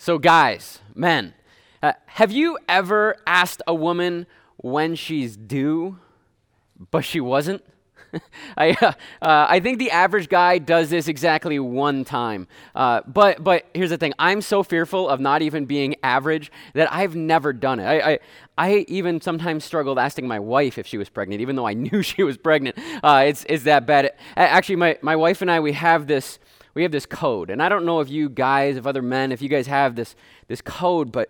So, guys, men, uh, have you ever asked a woman when she's due, but she wasn't? I, uh, uh, I think the average guy does this exactly one time. Uh, but, but here's the thing I'm so fearful of not even being average that I've never done it. I, I, I even sometimes struggled asking my wife if she was pregnant, even though I knew she was pregnant. Uh, it's, it's that bad. Actually, my, my wife and I, we have this. We have this code, and I don't know if you guys, if other men, if you guys have this this code, but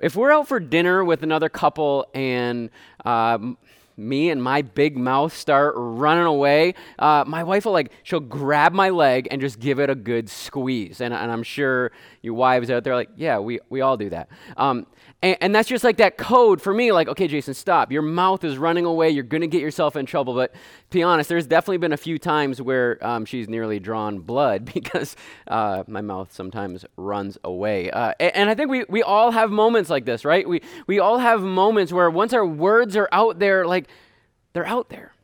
if we're out for dinner with another couple and um, me and my big mouth start running away, uh, my wife will like, she'll grab my leg and just give it a good squeeze. And, and I'm sure you wives out there like, yeah, we, we all do that. Um, and, and, that's just like that code for me, like, okay, Jason, stop. Your mouth is running away. You're going to get yourself in trouble. But to be honest, there's definitely been a few times where um, she's nearly drawn blood because uh, my mouth sometimes runs away. Uh, and, and, I think we, we all have moments like this, right? We, we all have moments where once our words are out there, like, they're out there.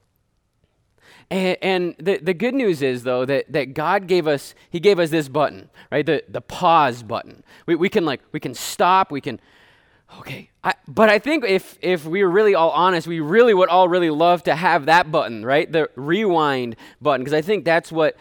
And, and, the, the good news is, though, that, that God gave us, He gave us this button, right? The, the pause button. We, we can, like, we can stop, we can Okay, I, but I think if if we were really all honest, we really would all really love to have that button, right? The rewind button, because I think that's what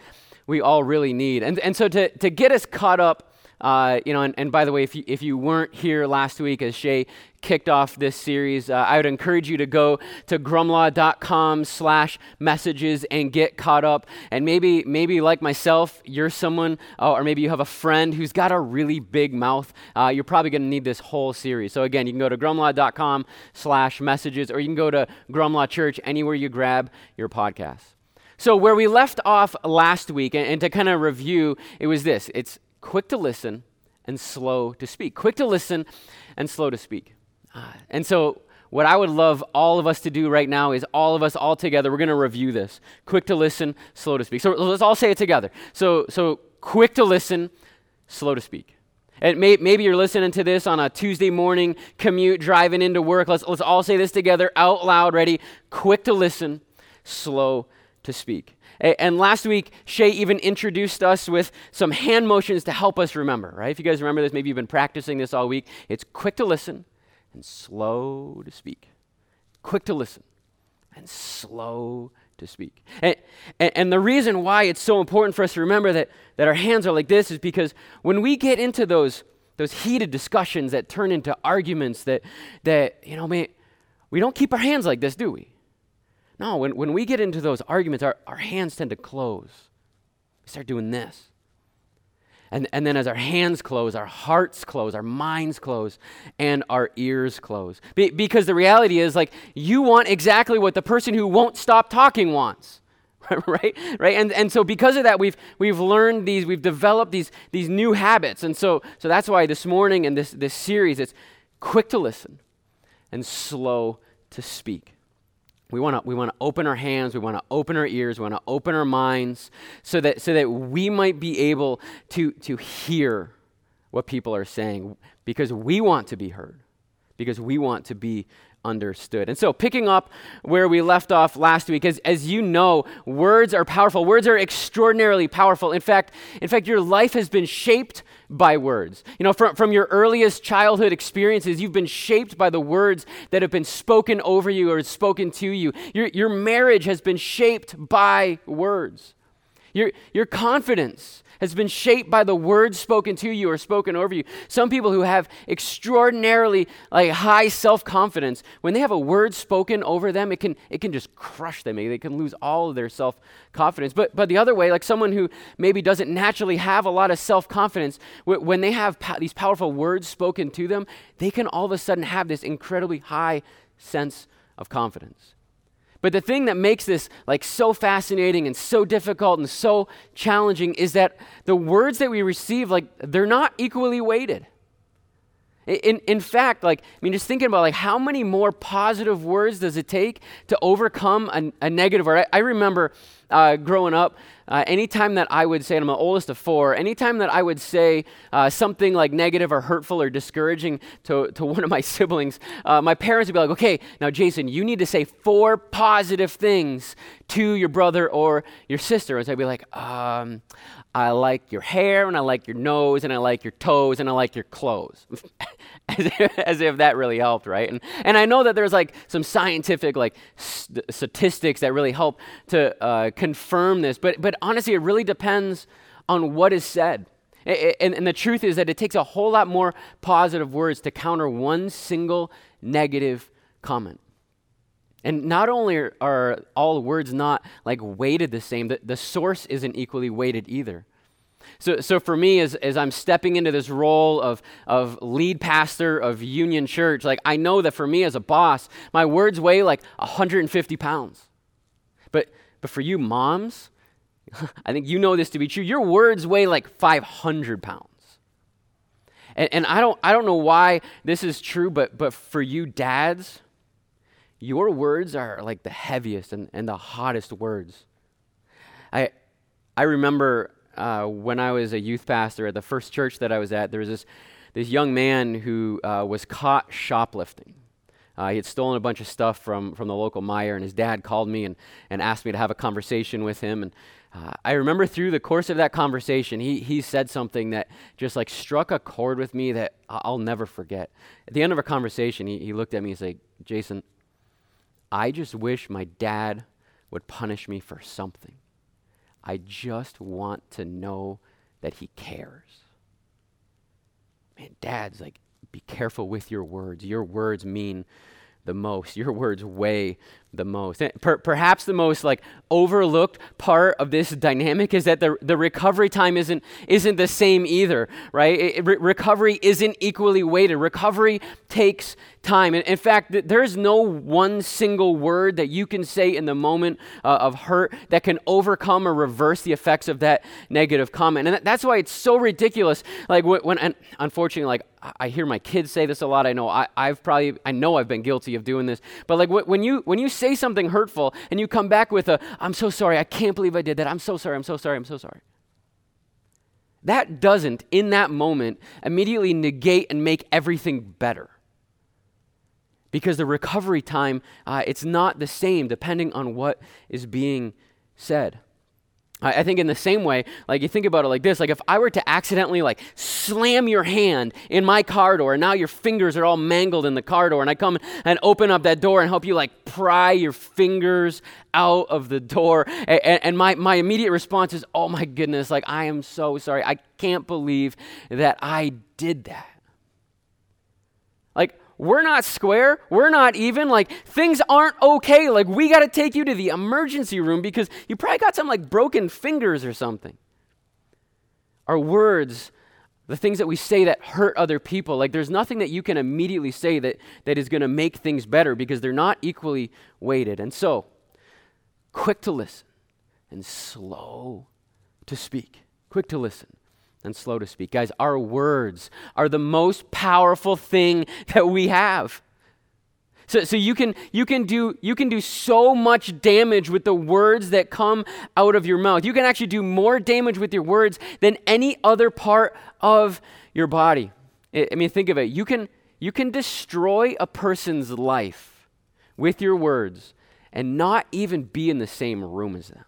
we all really need. And and so to to get us caught up uh, you know, and, and, by the way, if you, if you weren't here last week as Shay kicked off this series, uh, I would encourage you to go to grumlaw.com slash messages and get caught up. And maybe, maybe like myself, you're someone, uh, or maybe you have a friend who's got a really big mouth. Uh, you're probably going to need this whole series. So again, you can go to grumlaw.com slash messages, or you can go to Grumlaw Church anywhere you grab your podcast. So, where we left off last week, and, and to kind of review, it was this it's quick to listen and slow to speak. Quick to listen and slow to speak. Uh, and so, what I would love all of us to do right now is all of us all together, we're going to review this. Quick to listen, slow to speak. So, let's all say it together. So, so quick to listen, slow to speak. And may, maybe you're listening to this on a Tuesday morning commute, driving into work. Let's, let's all say this together out loud. Ready? Quick to listen, slow to speak. And last week, Shay even introduced us with some hand motions to help us remember, right? If you guys remember this, maybe you've been practicing this all week. It's quick to listen and slow to speak. Quick to listen and slow to speak. And, and, and, the reason why it's so important for us to remember that, that our hands are like this is because when we get into those, those heated discussions that turn into arguments that, that you know, man, we don't keep our hands like this, do we? No, when, when we get into those arguments, our, our hands tend to close. We start doing this. And, and then as our hands close, our hearts close, our minds close, and our ears close. Be, because the reality is, like, you want exactly what the person who won't stop talking wants. right right and and so because of that we've we've learned these we've developed these these new habits and so so that's why this morning and this this series it's quick to listen and slow to speak we want to we want to open our hands, we want to open our ears, we want to open our minds so that so that we might be able to to hear what people are saying because we want to be heard. Because we want to be understood. And so, picking up where we left off last week, as, as you know, words are powerful. Words are extraordinarily powerful. In fact, in fact, your life has been shaped by words. You know, from, from your earliest childhood experiences, you've been shaped by the words that have been spoken over you or spoken to you. Your, your marriage has been shaped by words. Your, your confidence has been shaped by the words spoken to you or spoken over you. Some people who have extraordinarily like high self-confidence, when they have a word spoken over them, it can it can just crush them. They can lose all of their self-confidence. But but the other way, like someone who maybe doesn't naturally have a lot of self-confidence, when they have po- these powerful words spoken to them, they can all of a sudden have this incredibly high sense of confidence. But the thing that makes this like so fascinating and so difficult and so challenging is that the words that we receive, like, they're not equally weighted. In, in fact, like, I mean, just thinking about like how many more positive words does it take to overcome a, a negative word? I, I remember uh, growing up, uh, anytime that I would say, I'm the oldest of four, anytime that I would say uh, something like negative or hurtful or discouraging to, to one of my siblings, uh, my parents would be like, okay, now Jason, you need to say four positive things to your brother or your sister. And so I'd be like, um, I like your hair, and I like your nose, and I like your toes, and I like your clothes. as, if, as, if, that really helped, right? And, and I know that there's like some scientific like st- statistics that really help to uh, confirm this, but, but honestly, it really depends on what is said. and, and the truth is that it takes a whole lot more positive words to counter one single negative comment. And not only are, are all words not like weighted the same, the, the source isn't equally weighted either. So, so for me, as, as I'm stepping into this role of, of lead pastor of Union Church, like I know that for me as a boss, my words weigh like 150 pounds. But, but for you moms, I think you know this to be true. Your words weigh like 500 pounds. And, and I, don't, I don't know why this is true, but, but for you dads, your words are like the heaviest and, and the hottest words. I, I remember uh, when I was a youth pastor at the first church that I was at, there was this, this young man who uh, was caught shoplifting. Uh, he had stolen a bunch of stuff from, from the local Meijer, and his dad called me and, and asked me to have a conversation with him. And uh, I remember through the course of that conversation, he, he said something that just like struck a chord with me that I'll never forget. At the end of our conversation, he, he looked at me and said, Jason, I just wish my dad would punish me for something. I just want to know that he cares. Man, dads, like, be careful with your words. Your words mean the most. Your words weigh the most. Per- perhaps the most like overlooked part of this dynamic is that the, the recovery time isn't isn't the same either, right? It, re- recovery isn't equally weighted. Recovery takes time. In, in fact, there's no one single word that you can say in the moment uh, of hurt that can overcome or reverse the effects of that negative comment. And that's why it's so ridiculous. Like when, when and unfortunately, like I hear my kids say this a lot. I know I, have probably I know I've been guilty of doing this. But like when you when you say something hurtful and you come back with a I'm so sorry. I can't believe I did that. I'm so sorry. I'm so sorry. I'm so sorry. That doesn't in that moment immediately negate and make everything better because the recovery time uh, it's not the same depending on what is being said. I, think in the same way like you think about it like this like if i were to accidentally like slam your hand in my car door and now your fingers are all mangled in the car door and i come and open up that door and help you like pry your fingers out of the door and, and my, my immediate response is oh my goodness like i am so sorry. I can't believe that i did that. Like we're not square. We're not even. Like, things aren't okay. Like, we got to take you to the emergency room because you probably got some, like, broken fingers or something. Our words, the things that we say that hurt other people, like, there's nothing that you can immediately say that, that is going to make things better because they're not equally weighted. And so, quick to listen and slow to speak. Quick to listen and slow to speak. Guys, our words are the most powerful thing that we have. So, so you, can, you, can do, you can do so much damage with the words that come out of your mouth. You can actually do more damage with your words than any other part of your body. I, I mean, think of it. You can, you can destroy a person's life with your words and not even be in the same room as them.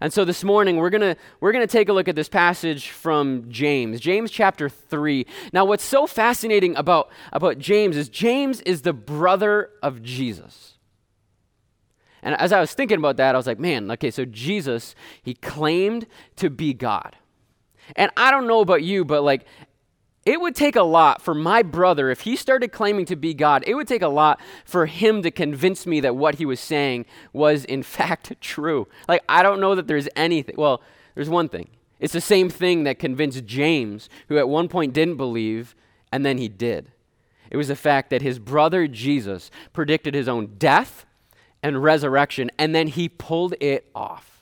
And so this morning we're going to we're going to take a look at this passage from James. James chapter 3. Now what's so fascinating about about James is James is the brother of Jesus. And as I was thinking about that, I was like, man, okay, so Jesus, he claimed to be God. And I don't know about you, but like it would take a lot for my brother, if he started claiming to be God, it would take a lot for him to convince me that what he was saying was in fact true. Like, I don't know that there's anything. Well, there's one thing. It's the same thing that convinced James, who at one point didn't believe, and then he did. It was the fact that his brother Jesus predicted his own death and resurrection, and then he pulled it off.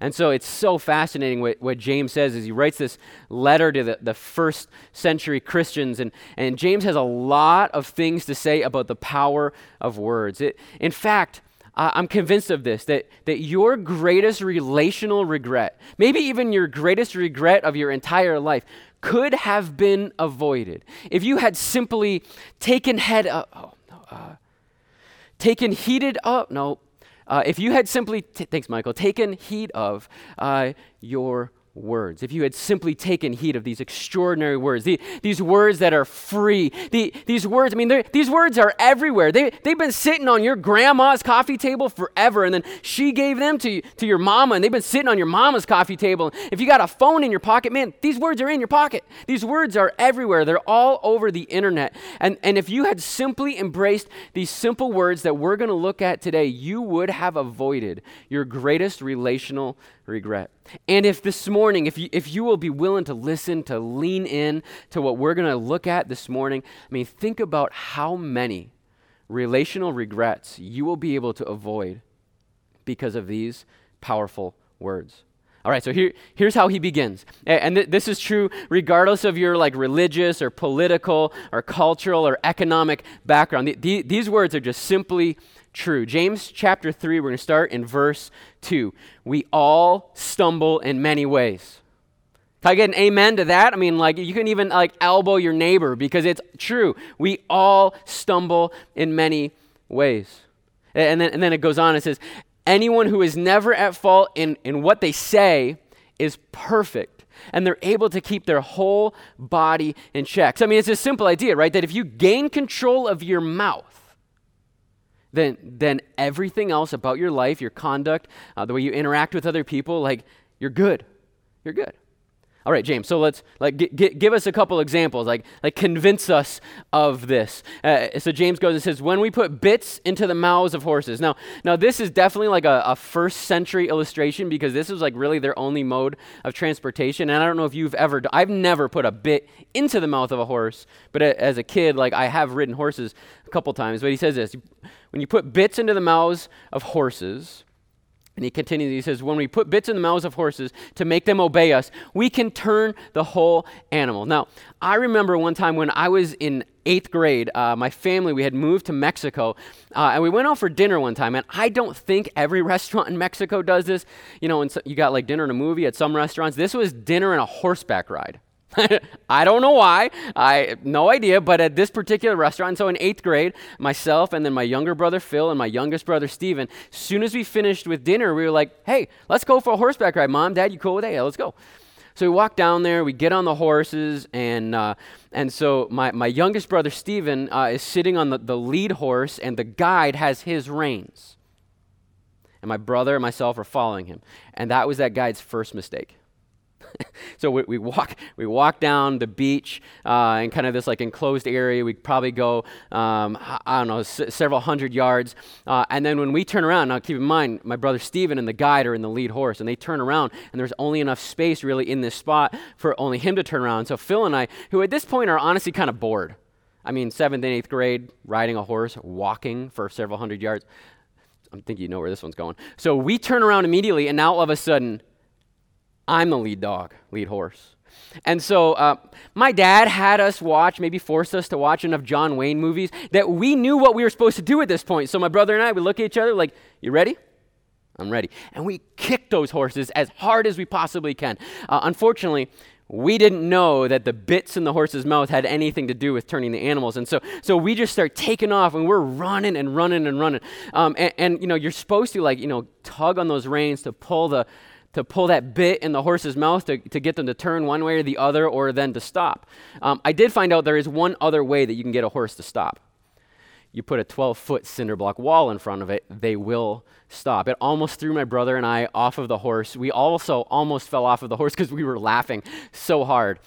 And so it's so fascinating what, what James says as he writes this letter to the, the first century Christians. And, and James has a lot of things to say about the power of words. It, in fact, I'm convinced of this that, that your greatest relational regret, maybe even your greatest regret of your entire life, could have been avoided if you had simply taken head up, oh, uh, taken heated up, no, uh, if you had simply, t- thanks Michael, taken heed of uh, your words, if you had simply taken heed of these extraordinary words, the, these words that are free, the, these words, I mean, these words are everywhere. They, they've been sitting on your grandma's coffee table forever, and then she gave them to, to your mama, and they've been sitting on your mama's coffee table. If you got a phone in your pocket, man, these words are in your pocket. These words are everywhere. They're all over the internet. And, and if you had simply embraced these simple words that we're going to look at today, you would have avoided your greatest relational regret. And if this morning, if you, if you will be willing to listen, to lean in to what we're going to look at this morning, I mean, think about how many relational regrets you will be able to avoid because of these powerful words. All right, so here, here's how he begins. And th- this is true regardless of your like religious or political or cultural or economic background. The, the, these words are just simply true. James chapter 3, we're going to start in verse 2. We all stumble in many ways. Can I get an amen to that? I mean, like, you can even like elbow your neighbor because it's true. We all stumble in many ways. And then, and then it goes on, and says, anyone who is never at fault in, in what they say is perfect and they're able to keep their whole body in check. So, I mean, it's a simple idea, right? That if you gain control of your mouth, then, then everything else about your life, your conduct, uh, the way you interact with other people, like, you're good. You're good. All right, James. So let's like g- g- give us a couple examples, like like convince us of this. Uh, so James goes and says, "When we put bits into the mouths of horses." Now, now this is definitely like a, a first century illustration because this was like really their only mode of transportation. And I don't know if you've ever. I've never put a bit into the mouth of a horse, but a, as a kid, like I have ridden horses a couple times. But he says this: when you put bits into the mouths of horses and he continues, he says, When we put bits in the mouths of horses to make them obey us, we can turn the whole animal. Now, I remember one time when I was in eighth grade, uh, my family, we had moved to Mexico, uh, and we went out for dinner one time. And I don't think every restaurant in Mexico does this. You know, so you got like dinner and a movie at some restaurants. This was dinner and a horseback ride. I don't know why. I no idea. But at this particular restaurant, so in eighth grade, myself and then my younger brother Phil and my youngest brother Steven, as soon as we finished with dinner, we were like, hey, let's go for a horseback ride. Mom, Dad, you cool with that? Yeah, let's go. So we walk down there, we get on the horses, and, uh, and so my, my youngest brother Steven uh, is sitting on the, the lead horse, and the guide has his reins. And my brother and myself are following him. And that was that guide's first mistake. So we, we, walk we walk down the beach uh, in kind of this like enclosed area. We probably go um, I don't know s- several hundred yards, uh, and then when we turn around, now keep in mind my brother Steven and the guide are in the lead horse, and they turn around, and there's only enough space really in this spot for only him to turn around. So Phil and I, who at this point are honestly kind of bored. I mean, seventh and eighth grade, riding a horse, walking for several hundred yards. I think you know where this one's going. So we turn around immediately, and now all of a sudden, I'm the lead dog, lead horse. And so uh, my dad had us watch, maybe forced us to watch enough John Wayne movies that we knew what we were supposed to do at this point. So my brother and I would look at each other like, You ready? I'm ready. And we kicked those horses as hard as we possibly can. Uh, unfortunately, we didn't know that the bits in the horse's mouth had anything to do with turning the animals. And so, so we just start taking off and we're running and running and running. Um, and, and, you know, you're supposed to, like, you know, tug on those reins to pull the, to pull that bit in the horse's mouth to, to get them to turn one way or the other or then to stop. Um, I did find out there is one other way that you can get a horse to stop. You put a 12 foot cinder block wall in front of it, they will stop. It almost threw my brother and I off of the horse. We also almost fell off of the horse because we were laughing so hard.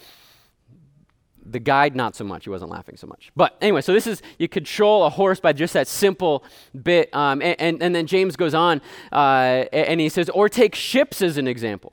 The guide, not so much. He wasn't laughing so much. But anyway, so this is, you control a horse by just that simple bit. Um, and, and, and, then James goes on uh, and he says, or take ships as an example,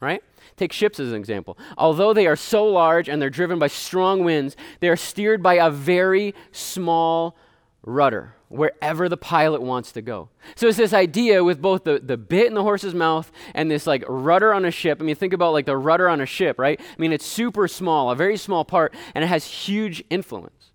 right? Take ships as an example. Although they are so large and they're driven by strong winds, they are steered by a very small rudder wherever the pilot wants to go. So it's this idea with both the, the bit in the horse's mouth and this like rudder on a ship. I mean, think about like the rudder on a ship, right? I mean, it's super small, a very small part, and it has huge influence.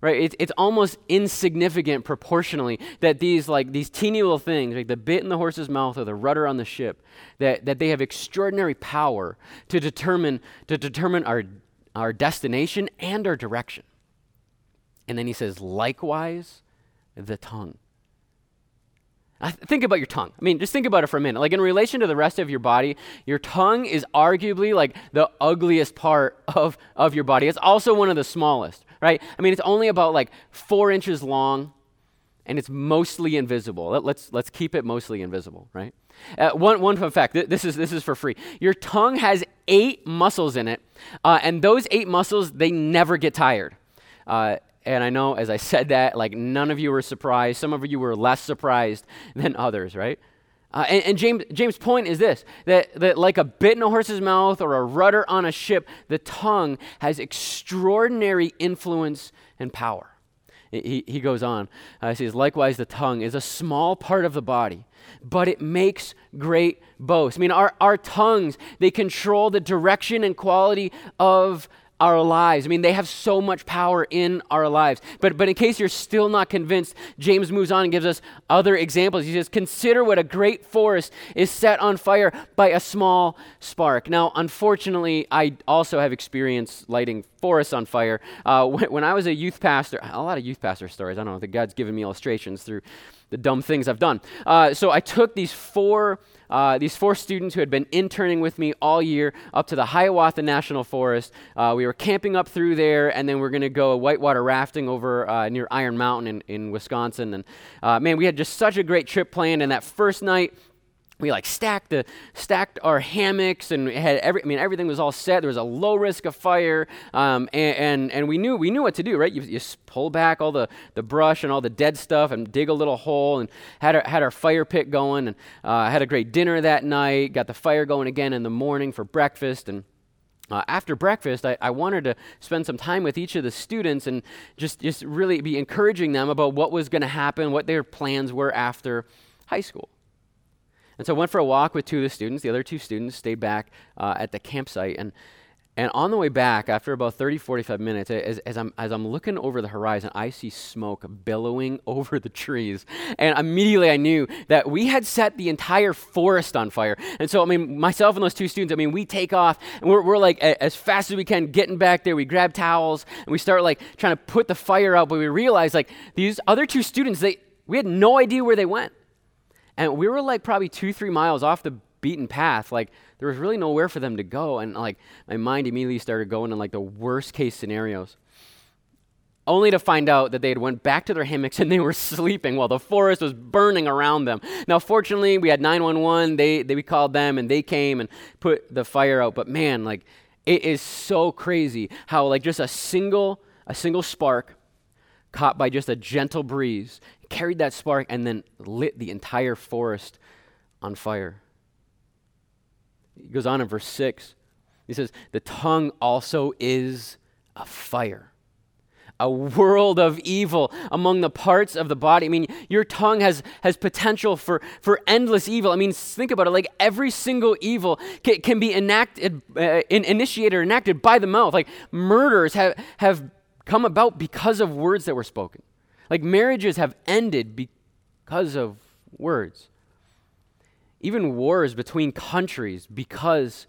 right? It's, it's almost insignificant proportionally that these like these teeny little things, like the bit in the horse's mouth or the rudder on the ship, that, that they have extraordinary power to determine to determine our our destination and our direction. And then he says, likewise, the tongue. Think about your tongue. I mean, just think about it for a minute. Like, in relation to the rest of your body, your tongue is arguably like the ugliest part of, of your body. It's also one of the smallest, right? I mean, it's only about like four inches long and it's mostly invisible. Let, us let's, let's keep it mostly invisible, right? Uh, one, one fun fact this is, this is for free. Your tongue has eight muscles in it, uh, and those eight muscles, they never get tired. Uh, and I know as I said that, like none of you were surprised. Some of you were less surprised than others, right? Uh, and, and James, James' point is this that, that, like a bit in a horse's mouth or a rudder on a ship, the tongue has extraordinary influence and power. He, he goes on. Uh, he says, likewise, the tongue is a small part of the body, but it makes great boast. I mean, our, our tongues, they control the direction and quality of our lives. I mean, they have so much power in our lives. But, but in case you're still not convinced, James moves on and gives us other examples. He says, Consider what a great forest is set on fire by a small spark. Now, unfortunately, I also have experience lighting forests on fire. Uh, when, when I was a youth pastor, a lot of youth pastor stories. I don't know, the God's given me illustrations through the dumb things I've done. Uh, so I took these four uh, these four students who had been interning with me all year up to the Hiawatha National Forest. Uh, we were camping up through there, and then we are going to go whitewater rafting over uh, near Iron Mountain in, in Wisconsin. And uh, man, we had just such a great trip planned. And that first night, we like stacked the stacked our hammocks and had every I mean everything was all set. There was a low risk of fire, um, and, and, and we knew we knew what to do, right? You, you pull back all the, the brush and all the dead stuff and dig a little hole and had our, had our fire pit going and uh, had a great dinner that night. Got the fire going again in the morning for breakfast and. Uh, after breakfast, I, I, wanted to spend some time with each of the students and just, just really be encouraging them about what was going to happen, what their plans were after high school. And so I went for a walk with two of the students. The other two students stayed back uh, at the campsite. And, and on the way back, after about 30, 45 minutes, as, as, I'm, as I'm looking over the horizon, I see smoke billowing over the trees. And immediately I knew that we had set the entire forest on fire. And so, I mean, myself and those two students, I mean, we take off and we're, we're like, a, as fast as we can, getting back there. We grab towels and we start like trying to put the fire out. But we realize like these other two students, they, we had no idea where they went. And we were like probably two, three miles off the beaten path. Like there was really nowhere for them to go. And like my mind immediately started going in like the worst case scenarios. Only to find out that they had went back to their hammocks and they were sleeping while the forest was burning around them. Now, fortunately, we had 911. They, they we called them and they came and put the fire out. But man, like it is so crazy how like just a single a single spark caught by just a gentle breeze carried that spark and then lit the entire forest on fire. He goes on in verse 6. He says, The tongue also is a fire, a world of evil among the parts of the body. I mean, your tongue has, has potential for, for endless evil. I mean, think about it like every single evil can, can be enacted, uh, in, initiated or enacted by the mouth. Like murders have, have come about because of words that were spoken. Like marriages have ended because of words. Even wars between countries because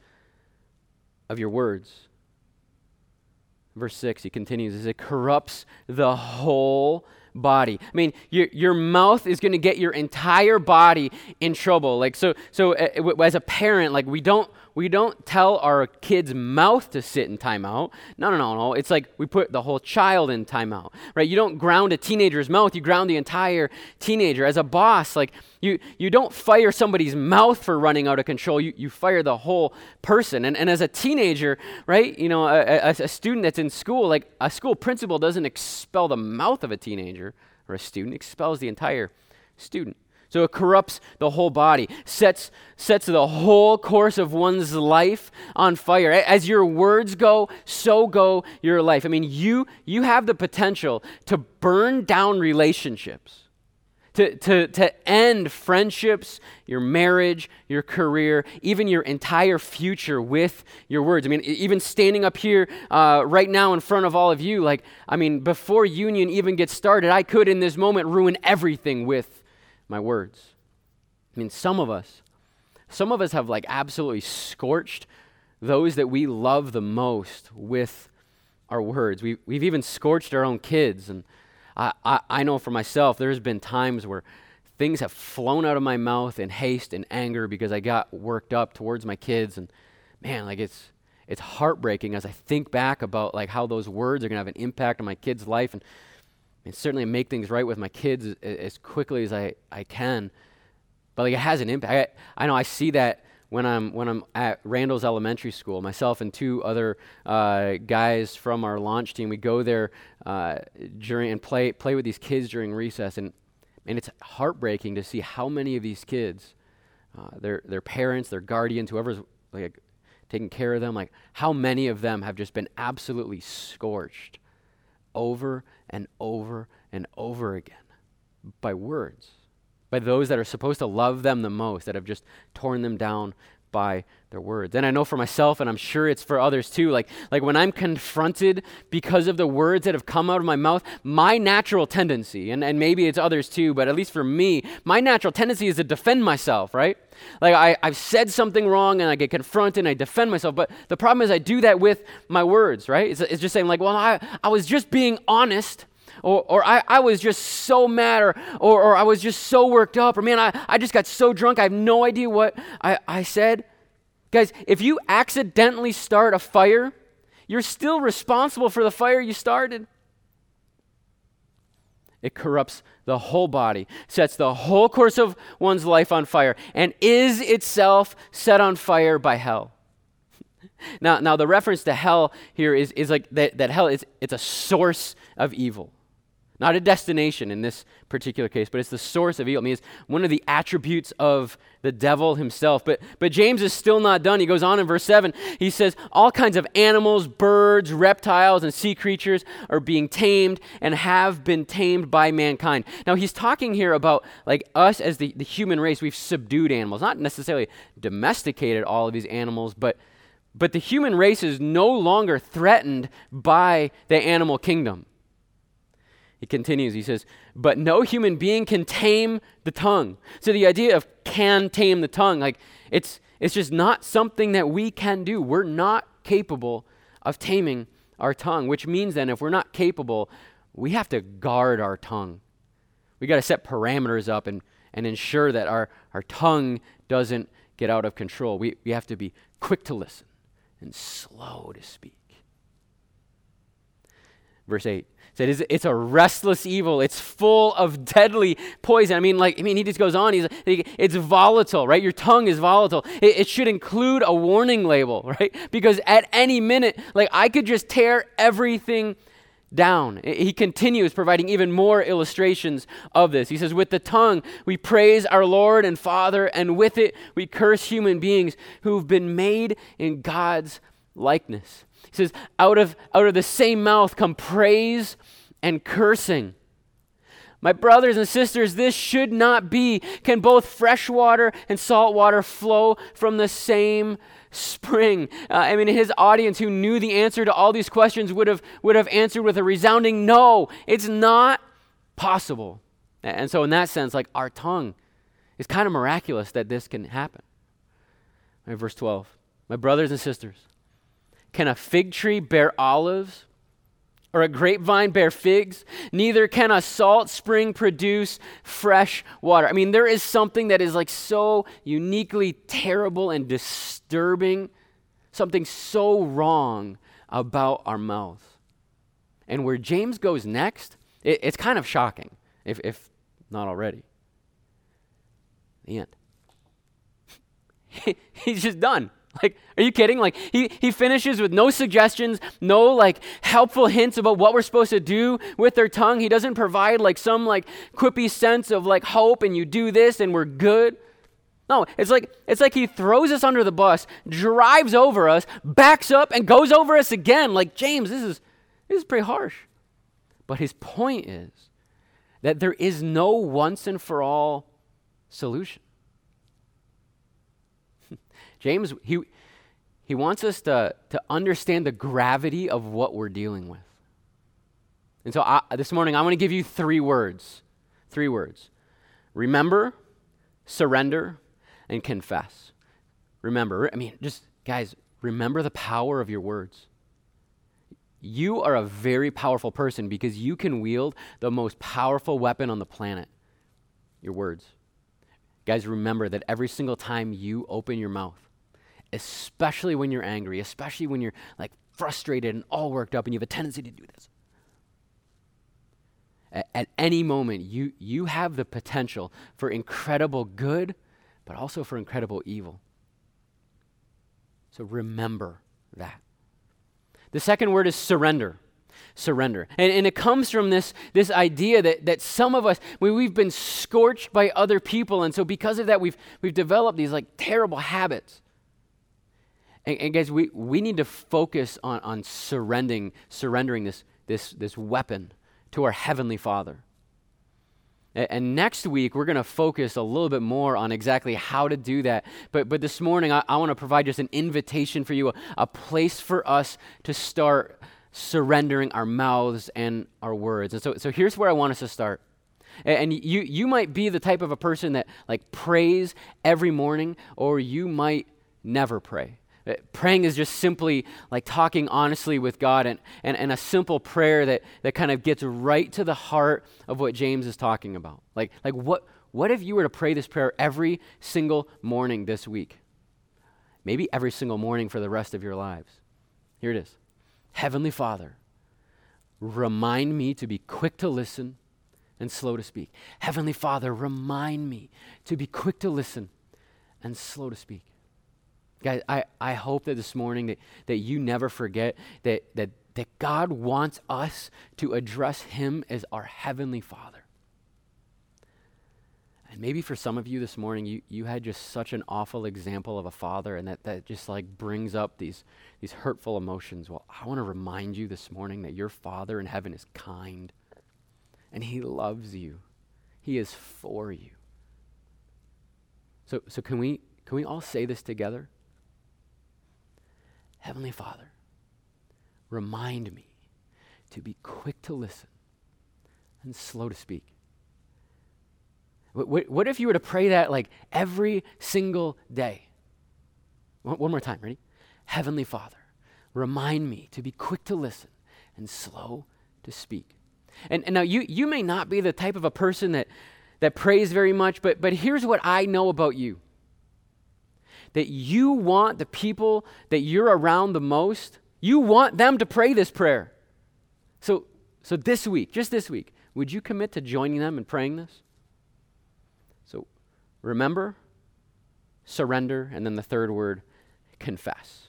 of your words. Verse 6, he continues, as it corrupts the whole body. I mean, your, your mouth is going to get your entire body in trouble. Like, so, so uh, as a parent, like, we don't, we don't tell our kid's mouth to sit in timeout. No, no, no, no. It's like we put the whole child in timeout, right? You don't ground a teenager's mouth, you ground the entire teenager. As a boss, like you, you don't fire somebody's mouth for running out of control, you, you fire the whole person. And, and as a teenager, right, you know, a, a, a student that's in school, like a school principal doesn't expel the mouth of a teenager or a student, expels the entire student. So it corrupts the whole body, sets, sets the whole course of one's life on fire. As your words go, so go your life. I mean, you, you have the potential to burn down relationships, to, to, to end friendships, your marriage, your career, even your entire future with your words. I mean, even standing up here uh, right now in front of all of you, like, I mean, before union even gets started, I could in this moment ruin everything with my words. I mean, some of us, some of us have like absolutely scorched those that we love the most with our words. We, we've even scorched our own kids and I, I, I know for myself, there's been times where things have flown out of my mouth in haste and anger because I got worked up towards my kids. And man, like it's, it's heartbreaking as I think back about like how those words are going to have an impact on my kid's life and, and certainly make things right with my kids as, as quickly as I, I can. But like it has an impact. I, I know I see that when I'm when I'm at Randall's Elementary School. Myself and two other uh, guys from our launch team, we go there uh, during and play play with these kids during recess, and and it's heartbreaking to see how many of these kids, uh, their their parents, their guardians, whoever's like taking care of them, like how many of them have just been absolutely scorched over and over and over again by words by those that are supposed to love them the most, that have just torn them down by their words. And I know for myself, and I'm sure it's for others too, like, like when I'm confronted because of the words that have come out of my mouth, my natural tendency, and, and maybe it's others too, but at least for me, my natural tendency is to defend myself, right? Like I, I've said something wrong and I get confronted and I defend myself. But the problem is I do that with my words, right? It's, it's just saying, like, well, I, I was just being honest or, or I, I was just so mad, or, or, or I was just so worked up, or man, I, I just got so drunk, I have no idea what I, I said. Guys, if you accidentally start a fire, you're still responsible for the fire you started. It corrupts the whole body, sets the whole course of one's life on fire, and is itself set on fire by hell. now, now the reference to hell here is, is like that, that hell is it's a source of evil. Not a destination in this particular case, but it's the source of evil. I mean, it's one of the attributes of the devil himself. But, but James is still not done. He goes on in verse 7. He says, All kinds of animals, birds, reptiles, and sea creatures are being tamed and have been tamed by mankind. Now, he's talking here about like us as the, the human race. We've subdued animals, not necessarily domesticated all of these animals, but but the human race is no longer threatened by the animal kingdom. He continues, he says, But no human being can tame the tongue. So the idea of can tame the tongue, like it's it's just not something that we can do. We're not capable of taming our tongue, which means then if we're not capable, we have to guard our tongue. We got to set parameters up and, and ensure that our, our tongue doesn't get out of control. We, we have to be quick to listen and slow to speak. Verse 8 said it's, a restless evil. It's full of deadly poison. I mean, like, I mean, he just goes on. He's, it's volatile, right? Your tongue is volatile. It, it should include a warning label, right? Because at any minute, like, I could just tear everything down. He continues providing even more illustrations of this. He says, With the tongue we praise our Lord and Father, and with it we curse human beings who've been made in God's likeness. He says, out of, out of the same mouth come praise and cursing. My brothers and sisters, this should not be. Can both fresh water and salt water flow from the same spring? Uh, I mean, his audience who knew the answer to all these questions would have, would have answered with a resounding no. It's not possible. And so, in that sense, like our tongue, it's kind of miraculous that this can happen. Right, verse 12. My brothers and sisters, can a fig tree bear olives? Or a grapevine bear figs? Neither can a salt spring produce fresh water. I mean, there is something that is like so uniquely terrible and disturbing, something so wrong about our mouth. And where James goes next, it, it's kind of shocking, if, if not already. The end. He's just done. Like, are you kidding? Like, he, he finishes with no suggestions, no, like, helpful hints about what we're supposed to do with their tongue. He doesn't provide, like, some, like, quippy sense of, like, hope and you do this and we're good. No, it's like, it's like he throws us under the bus, drives over us, backs up, and goes over us again. Like, James, this is, this is pretty harsh. But his point is that there is no once and for all solution. James, he, he wants us to, to understand the gravity of what we're dealing with. And so I, this morning, I want to give you three words. Three words remember, surrender, and confess. Remember, I mean, just guys, remember the power of your words. You are a very powerful person because you can wield the most powerful weapon on the planet your words. Guys, remember that every single time you open your mouth, especially when you're angry, especially when you're like frustrated and all worked up and you have a tendency to do this. At, at any moment, you, you have the potential for incredible good, but also for incredible evil. So remember that. The second word is surrender. Surrender. And, and it comes from this, this idea that, that some of us, we, we've been scorched by other people. And so because of that, we've, we've developed these like terrible habits. And, and, guys, we, we need to focus on, on surrendering, surrendering this, this, this weapon to our Heavenly Father. And, next week, we're going to focus a little bit more on exactly how to do that. But, but this morning, I, I want to provide just an invitation for you, a, a place for us to start surrendering our mouths and our words. And so, so here's where I want us to start. And you, you might be the type of a person that like prays every morning, or you might never pray. Uh, praying is just simply like talking honestly with God and, and, and a simple prayer that, that kind of gets right to the heart of what James is talking about. Like, like what, what if you were to pray this prayer every single morning this week? Maybe every single morning for the rest of your lives. Here it is Heavenly Father, remind me to be quick to listen and slow to speak. Heavenly Father, remind me to be quick to listen and slow to speak. Guys, I, I hope that this morning that, that you never forget that, that, that God wants us to address Him as our Heavenly Father. And maybe for some of you this morning, you, you had just such an awful example of a father, and that, that just like brings up these, these hurtful emotions. Well, I want to remind you this morning that your Father in heaven is kind, and He loves you, He is for you. So, so can, we, can we all say this together? Heavenly Father, remind me to be quick to listen and slow to speak. What, what, if you were to pray that like every single day? One, one more time, ready? Heavenly Father, remind me to be quick to listen and slow to speak. And, and now you, you may not be the type of a person that, that prays very much, but, but here's what I know about you that you want the people that you're around the most, you want them to pray this prayer. So, so this week, just this week, would you commit to joining them in praying this? So remember, surrender, and then the third word, confess.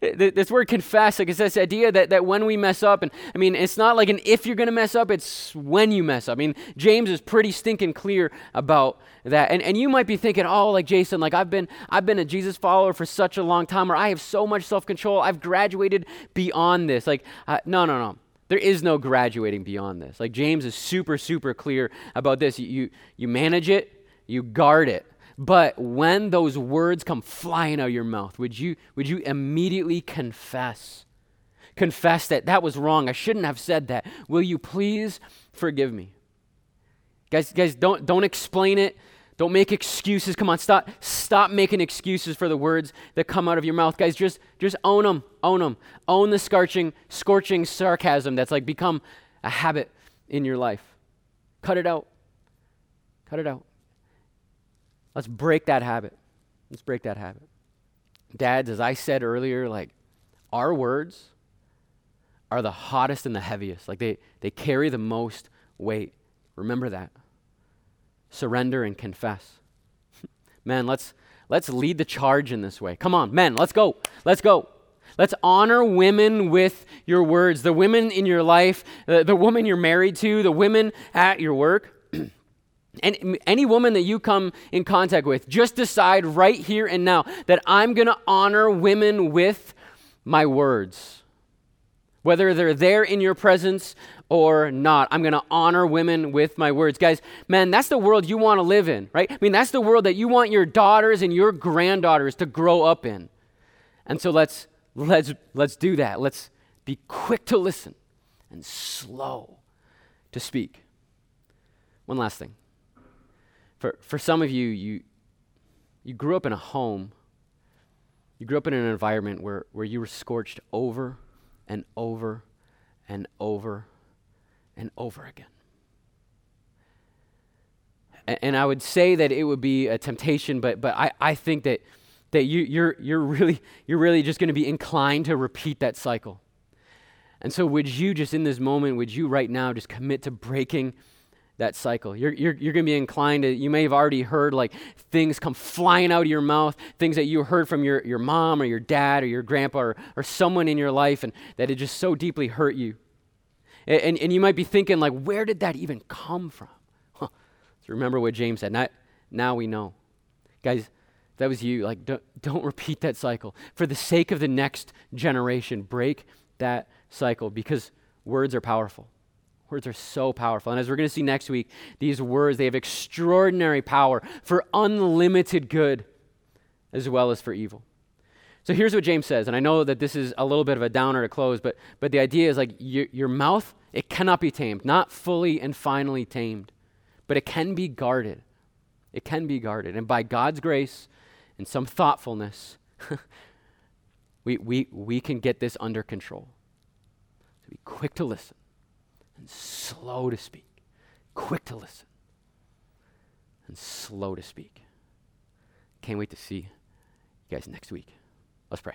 This word confess, like it's this idea that, that when we mess up, and I mean, it's not like an if you're going to mess up, it's when you mess up. I mean, James is pretty stinking clear about that. And, and you might be thinking, oh, like Jason, like I've been, I've been a Jesus follower for such a long time, or I have so much self control, I've graduated beyond this. Like, uh, no, no, no. There is no graduating beyond this. Like James is super, super clear about this. You, you, you manage it, you guard it. But when those words come flying out of your mouth, would you, would you immediately confess? Confess that that was wrong. I shouldn't have said that. Will you please forgive me? Guys, guys, don't, don't explain it. Don't make excuses. Come on, stop, stop making excuses for the words that come out of your mouth. Guys, just, just own them. Own them. Own the scorching, scorching sarcasm that's like become a habit in your life. Cut it out. Cut it out. Let's break that habit. Let's break that habit. Dads, as I said earlier, like our words are the hottest and the heaviest. Like they, they carry the most weight. Remember that. Surrender and confess. Men, let's let's lead the charge in this way. Come on, men, let's go. Let's go. Let's honor women with your words. The women in your life, the, the woman you're married to, the women at your work. And any woman that you come in contact with, just decide right here and now that I'm going to honor women with my words. whether they're there in your presence or not. I'm going to honor women with my words. Guys, man, that's the world you want to live in, right? I mean, that's the world that you want your daughters and your granddaughters to grow up in. And so let's let's let's do that. Let's be quick to listen and slow to speak. One last thing. For for some of you, you you grew up in a home. You grew up in an environment where, where you were scorched over and over and over and over again. And, and I would say that it would be a temptation, but, but I, I think that, that you, you're, you're, really, you're really just going to be inclined to repeat that cycle. And so, would you just in this moment, would you right now just commit to breaking that cycle. You're, you're, you're going to be inclined to, you may have already heard like things come flying out of your mouth, things that you heard from your, your mom or your dad or your grandpa or, or someone in your life and that it just so deeply hurt you. And, and, and you might be thinking like, where did that even come from? Huh. So remember what James said. Now, now we know. Guys, if that was you. Like, don't, don't repeat that cycle. For the sake of the next generation, break that cycle because words are powerful. Words are so powerful. And as we're going to see next week, these words, they have extraordinary power for unlimited good as well as for evil. So here's what James says, and I know that this is a little bit of a downer to close, but, but the idea is like your, your mouth, it cannot be tamed, not fully and finally tamed, but it can be guarded. It can be guarded. And by God's grace and some thoughtfulness, we, we, we can get this under control. So be quick to listen and slow to speak, quick to listen, and slow to speak. Can't wait to see you guys next week. Let's pray.